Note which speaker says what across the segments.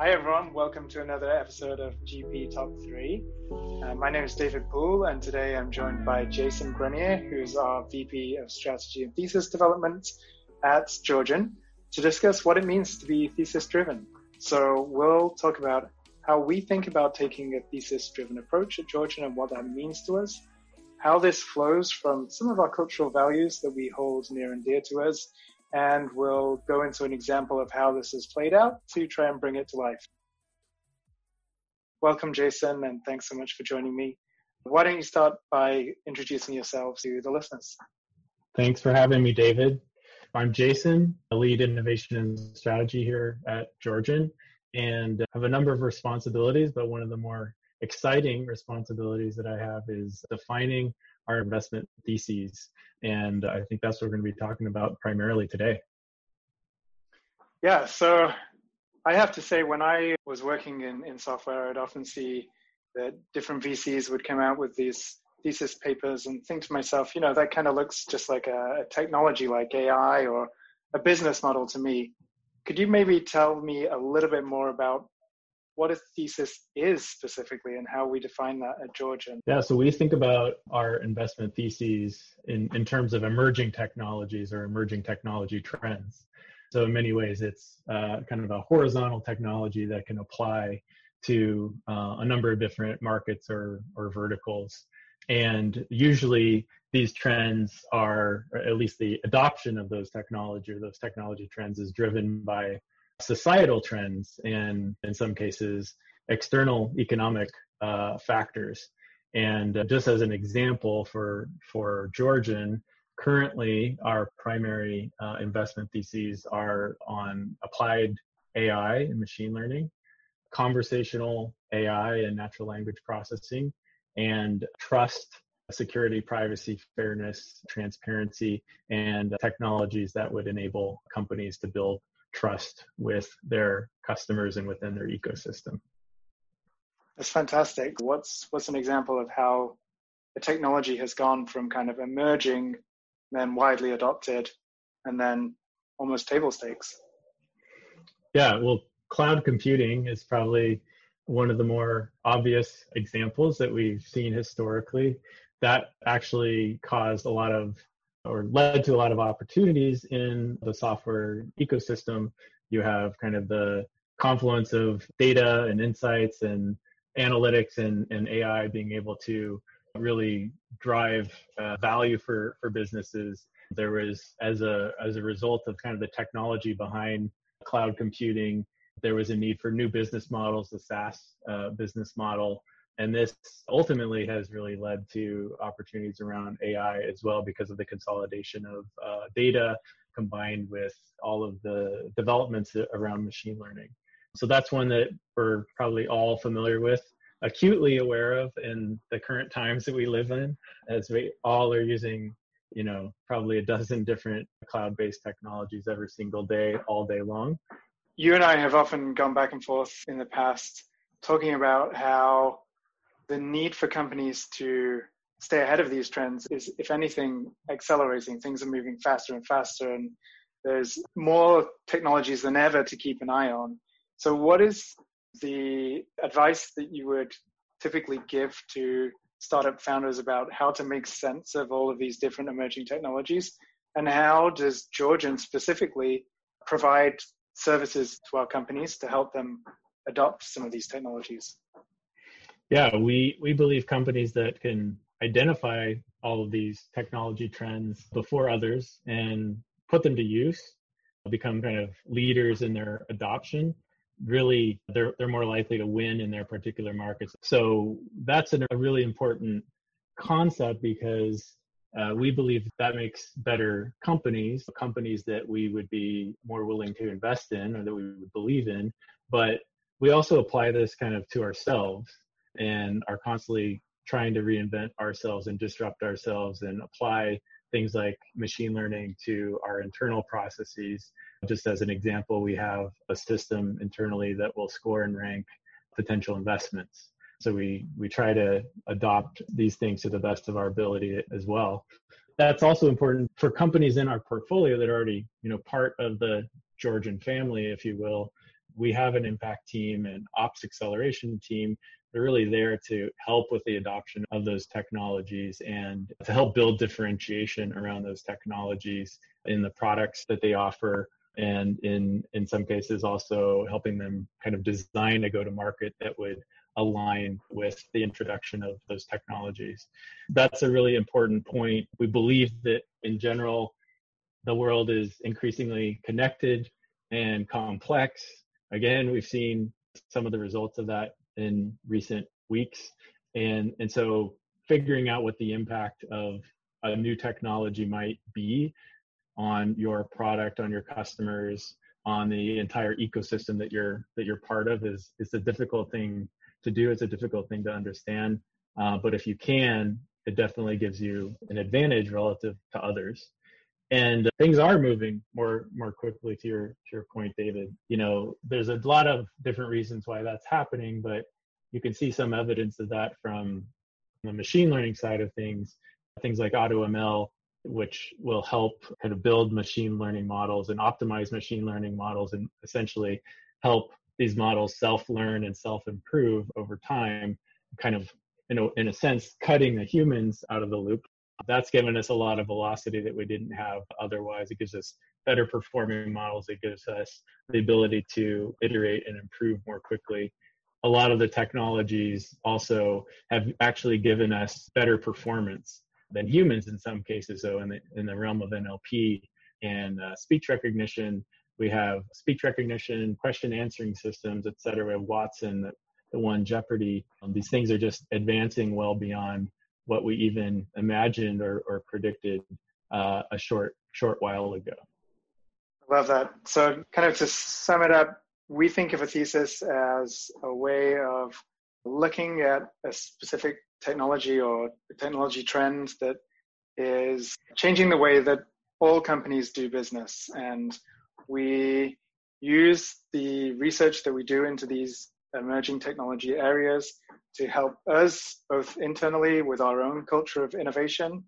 Speaker 1: Hi, everyone. Welcome to another episode of GP Top 3. Uh, my name is David Poole, and today I'm joined by Jason Brenier, who's our VP of Strategy and Thesis Development at Georgian, to discuss what it means to be thesis driven. So, we'll talk about how we think about taking a thesis driven approach at Georgian and what that means to us, how this flows from some of our cultural values that we hold near and dear to us, and we'll go into an example of how this has played out to try and bring it to life. Welcome, Jason, and thanks so much for joining me. Why don't you start by introducing yourself to the listeners?
Speaker 2: Thanks for having me, David. I'm Jason, a lead innovation and strategy here at Georgian, and have a number of responsibilities, but one of the more exciting responsibilities that I have is defining our investment theses. And I think that's what we're going to be talking about primarily today.
Speaker 1: Yeah, so I have to say, when I was working in, in software, I'd often see that different VCs would come out with these thesis papers and think to myself, you know, that kind of looks just like a, a technology like AI or a business model to me. Could you maybe tell me a little bit more about what a thesis is specifically and how we define that at Georgian.
Speaker 2: Yeah, so we think about our investment theses in, in terms of emerging technologies or emerging technology trends. So, in many ways, it's uh, kind of a horizontal technology that can apply to uh, a number of different markets or, or verticals. And usually, these trends are, at least the adoption of those technology or those technology trends, is driven by societal trends and in some cases external economic uh, factors. And uh, just as an example for for Georgian, currently our primary uh, investment theses are on applied AI and machine learning, conversational AI and natural language processing, and trust, security, privacy, fairness, transparency, and technologies that would enable companies to build trust with their customers and within their ecosystem.
Speaker 1: That's fantastic. What's what's an example of how the technology has gone from kind of emerging, then widely adopted, and then almost table stakes?
Speaker 2: Yeah, well, cloud computing is probably one of the more obvious examples that we've seen historically. That actually caused a lot of or led to a lot of opportunities in the software ecosystem. You have kind of the confluence of data and insights and analytics and, and AI being able to really drive uh, value for, for businesses. There was, as a, as a result of kind of the technology behind cloud computing, there was a need for new business models, the SaaS uh, business model, and this ultimately has really led to opportunities around AI as well because of the consolidation of uh, data combined with all of the developments around machine learning. So that's one that we're probably all familiar with, acutely aware of in the current times that we live in, as we all are using, you know, probably a dozen different cloud-based technologies every single day, all day long.
Speaker 1: You and I have often gone back and forth in the past talking about how the need for companies to stay ahead of these trends is, if anything, accelerating. Things are moving faster and faster, and there's more technologies than ever to keep an eye on. So, what is the advice that you would typically give to startup founders about how to make sense of all of these different emerging technologies? And how does Georgian specifically provide services to our companies to help them adopt some of these technologies?
Speaker 2: Yeah, we we believe companies that can identify all of these technology trends before others and put them to use, become kind of leaders in their adoption, really they're they're more likely to win in their particular markets. So that's a really important concept because uh, we believe that makes better companies, companies that we would be more willing to invest in or that we would believe in. But we also apply this kind of to ourselves and are constantly trying to reinvent ourselves and disrupt ourselves and apply things like machine learning to our internal processes. Just as an example, we have a system internally that will score and rank potential investments. So we we try to adopt these things to the best of our ability as well. That's also important for companies in our portfolio that are already, you know, part of the Georgian family, if you will, we have an impact team and ops acceleration team. They're really there to help with the adoption of those technologies and to help build differentiation around those technologies in the products that they offer and in in some cases also helping them kind of design a go to market that would align with the introduction of those technologies. That's a really important point. We believe that in general the world is increasingly connected and complex. Again we've seen some of the results of that in recent weeks and and so figuring out what the impact of a new technology might be on your product, on your customers, on the entire ecosystem that you're that you're part of is is a difficult thing to do. It's a difficult thing to understand. Uh, but if you can, it definitely gives you an advantage relative to others. And things are moving more more quickly to your to your point, David. You know, there's a lot of different reasons why that's happening, but you can see some evidence of that from the machine learning side of things. Things like AutoML which will help kind of build machine learning models and optimize machine learning models and essentially help these models self-learn and self-improve over time, kind of in a, in a sense cutting the humans out of the loop. That's given us a lot of velocity that we didn't have otherwise. It gives us better performing models. It gives us the ability to iterate and improve more quickly. A lot of the technologies also have actually given us better performance than humans in some cases. So in the in the realm of NLP and uh, speech recognition, we have speech recognition, question answering systems, et cetera. Watson, the, the one Jeopardy. Um, these things are just advancing well beyond what we even imagined or, or predicted uh, a short short while ago.
Speaker 1: Love that. So, kind of to sum it up, we think of a thesis as a way of looking at a specific technology or technology trend that is changing the way that all companies do business. And we use the research that we do into these emerging technology areas to help us both internally with our own culture of innovation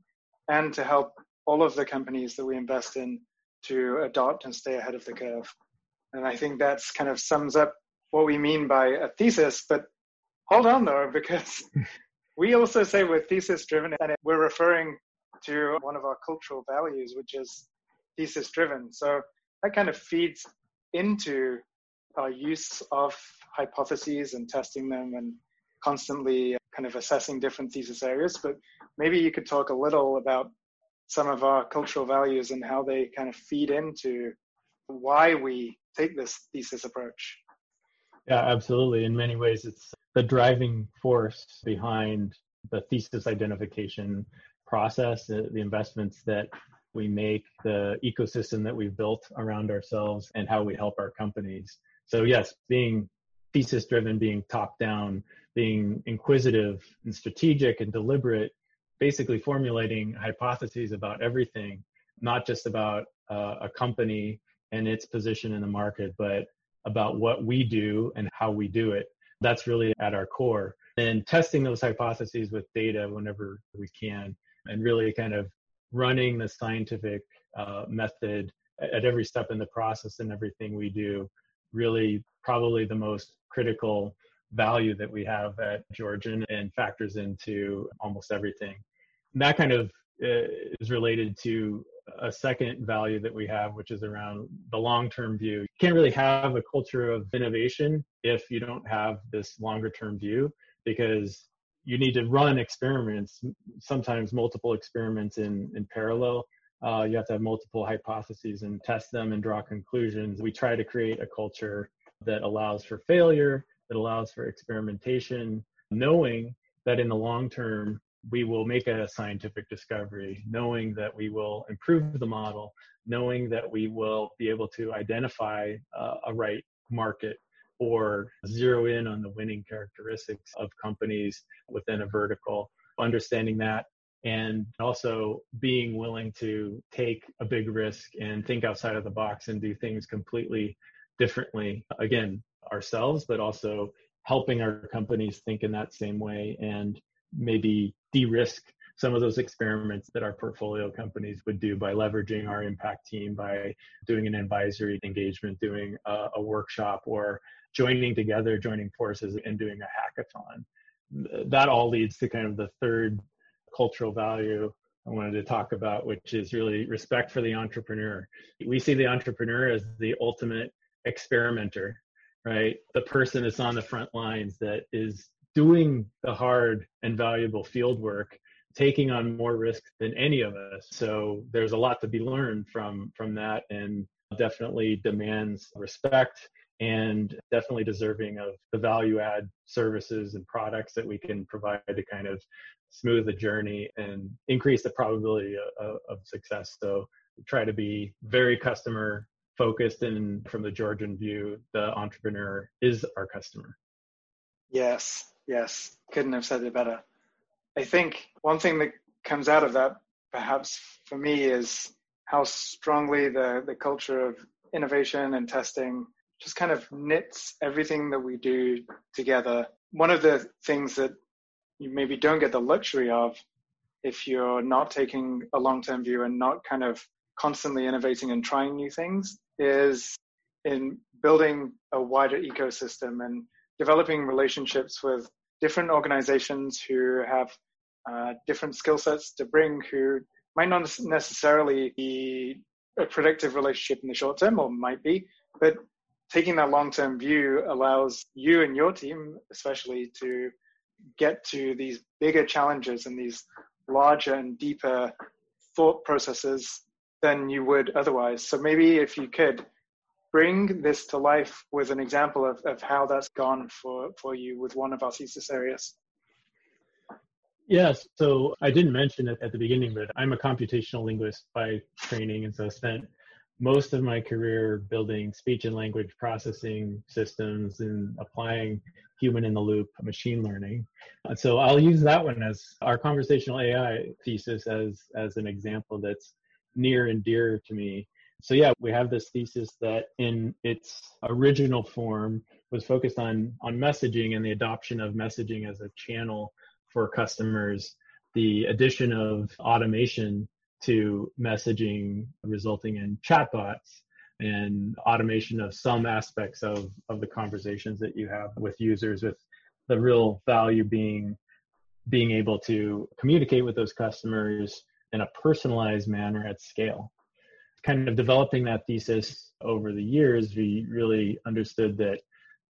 Speaker 1: and to help all of the companies that we invest in to adopt and stay ahead of the curve. And I think that's kind of sums up what we mean by a thesis, but hold on though, because we also say we're thesis driven and we're referring to one of our cultural values, which is thesis driven. So that kind of feeds into our use of hypotheses and testing them and constantly uh, kind of assessing different thesis areas. But maybe you could talk a little about some of our cultural values and how they kind of feed into why we take this thesis approach.
Speaker 2: Yeah, absolutely. In many ways, it's the driving force behind the thesis identification process, the, the investments that we make, the ecosystem that we've built around ourselves, and how we help our companies. So, yes, being thesis driven, being top down, being inquisitive and strategic and deliberate, basically formulating hypotheses about everything, not just about uh, a company and its position in the market, but about what we do and how we do it. That's really at our core. And testing those hypotheses with data whenever we can, and really kind of running the scientific uh, method at every step in the process and everything we do, really probably the most critical value that we have at Georgian and factors into almost everything. And that kind of uh, is related to a second value that we have, which is around the long term view. You can't really have a culture of innovation if you don't have this longer term view because you need to run experiments, sometimes multiple experiments in, in parallel. Uh, you have to have multiple hypotheses and test them and draw conclusions. We try to create a culture that allows for failure, that allows for experimentation, knowing that in the long term, we will make a scientific discovery, knowing that we will improve the model, knowing that we will be able to identify uh, a right market or zero in on the winning characteristics of companies within a vertical, understanding that and also being willing to take a big risk and think outside of the box and do things completely differently again ourselves but also helping our companies think in that same way and maybe de-risk some of those experiments that our portfolio companies would do by leveraging our impact team, by doing an advisory engagement, doing a, a workshop, or joining together, joining forces, and doing a hackathon. That all leads to kind of the third cultural value I wanted to talk about, which is really respect for the entrepreneur. We see the entrepreneur as the ultimate experimenter, right? The person that's on the front lines that is doing the hard and valuable field work taking on more risk than any of us so there's a lot to be learned from from that and definitely demands respect and definitely deserving of the value add services and products that we can provide to kind of smooth the journey and increase the probability of, of success. So try to be very customer focused and from the georgian view the entrepreneur is our customer.
Speaker 1: Yes yes. Couldn't have said it better. I think one thing that comes out of that, perhaps for me, is how strongly the, the culture of innovation and testing just kind of knits everything that we do together. One of the things that you maybe don't get the luxury of if you're not taking a long term view and not kind of constantly innovating and trying new things is in building a wider ecosystem and developing relationships with different organizations who have uh, different skill sets to bring who might not necessarily be a productive relationship in the short term or might be, but taking that long term view allows you and your team, especially, to get to these bigger challenges and these larger and deeper thought processes than you would otherwise. So maybe if you could bring this to life with an example of, of how that's gone for, for you with one of our thesis areas.
Speaker 2: Yes, so I didn't mention it at the beginning, but I'm a computational linguist by training, and so I spent most of my career building speech and language processing systems and applying human in the loop machine learning. Uh, so I'll use that one as our conversational AI thesis as as an example that's near and dear to me so yeah we have this thesis that in its original form was focused on on messaging and the adoption of messaging as a channel for customers the addition of automation to messaging resulting in chatbots and automation of some aspects of of the conversations that you have with users with the real value being being able to communicate with those customers in a personalized manner at scale kind of developing that thesis over the years, we really understood that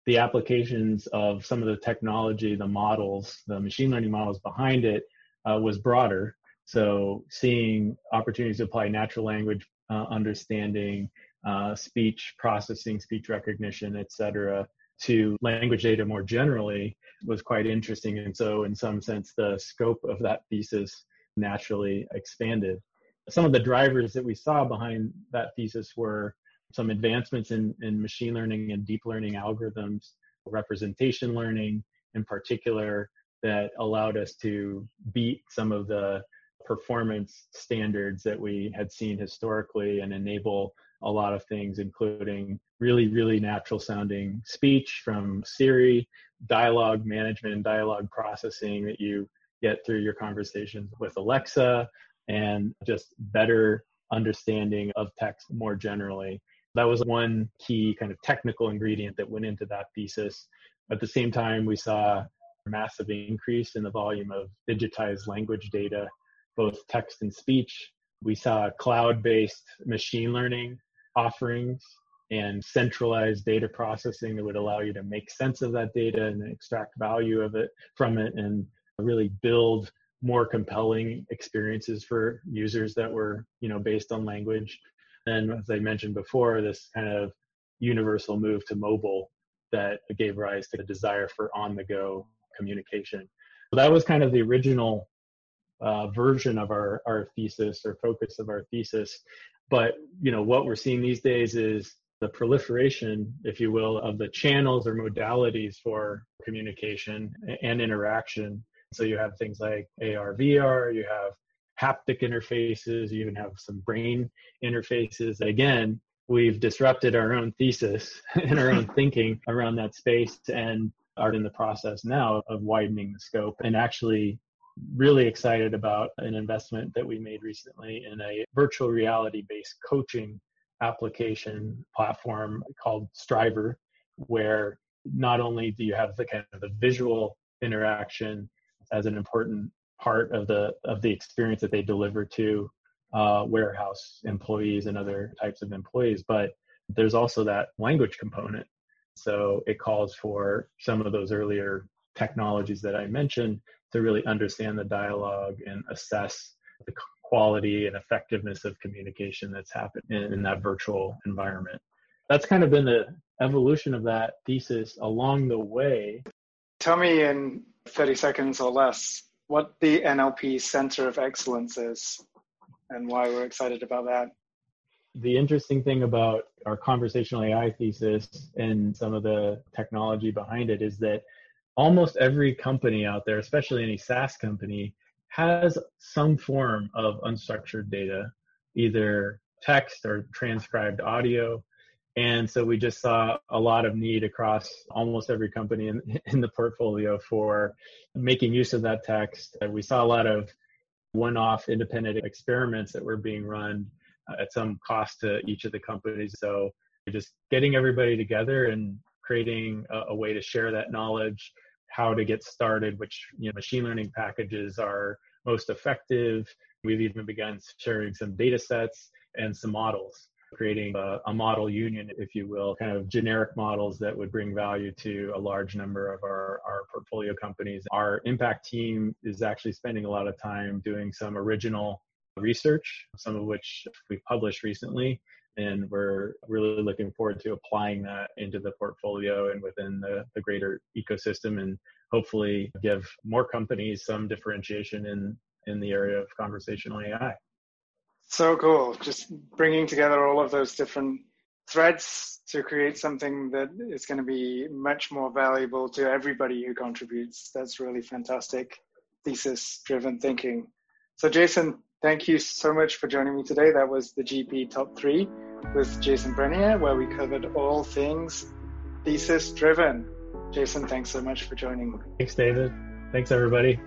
Speaker 2: the applications of some of the technology, the models, the machine learning models behind it uh, was broader. So seeing opportunities to apply natural language uh, understanding, uh, speech processing, speech recognition, et cetera, to language data more generally was quite interesting. And so in some sense, the scope of that thesis naturally expanded some of the drivers that we saw behind that thesis were some advancements in, in machine learning and deep learning algorithms, representation learning in particular, that allowed us to beat some of the performance standards that we had seen historically and enable a lot of things, including really, really natural sounding speech from Siri, dialogue management and dialogue processing that you get through your conversations with Alexa, and just better understanding of text more generally. That was one key kind of technical ingredient that went into that thesis. At the same time, we saw a massive increase in the volume of digitized language data, both text and speech. We saw cloud based machine learning offerings and centralized data processing that would allow you to make sense of that data and extract value of it from it and really build more compelling experiences for users that were you know based on language and as i mentioned before this kind of universal move to mobile that gave rise to the desire for on the go communication so that was kind of the original uh, version of our, our thesis or focus of our thesis but you know what we're seeing these days is the proliferation if you will of the channels or modalities for communication and interaction so you have things like AR, VR, you have haptic interfaces, you even have some brain interfaces. Again, we've disrupted our own thesis and our own thinking around that space and are in the process now of widening the scope and actually really excited about an investment that we made recently in a virtual reality based coaching application platform called Strivr, where not only do you have the kind of the visual interaction as an important part of the of the experience that they deliver to uh, warehouse employees and other types of employees, but there's also that language component. So it calls for some of those earlier technologies that I mentioned to really understand the dialogue and assess the quality and effectiveness of communication that's happened in, in that virtual environment. That's kind of been the evolution of that thesis along the way.
Speaker 1: Tell me in 30 seconds or less what the NLP Center of Excellence is and why we're excited about that.
Speaker 2: The interesting thing about our conversational AI thesis and some of the technology behind it is that almost every company out there, especially any SaaS company, has some form of unstructured data, either text or transcribed audio. And so we just saw a lot of need across almost every company in, in the portfolio for making use of that text. We saw a lot of one off independent experiments that were being run uh, at some cost to each of the companies. So just getting everybody together and creating a, a, way to share that knowledge, how to get started, which you know, machine learning packages are most effective. We've even begun sharing some data sets and some models creating a, a, model union, if you will, kind of generic models that would bring value to a large number of our, our portfolio companies. Our impact team is actually spending a lot of time doing some original research, some of which we've published recently. And we're really looking forward to applying that into the portfolio and within the, the greater ecosystem and hopefully give more companies some differentiation in, in the area of conversational AI.
Speaker 1: So cool. Just bringing together all of those different threads to create something that is going to be much more valuable to everybody who contributes. That's really fantastic thesis driven thinking. So, Jason, thank you so much for joining me today. That was the GP Top 3 with Jason Brenier, where we covered all things thesis driven. Jason, thanks so much for joining.
Speaker 2: Thanks, David. Thanks, everybody.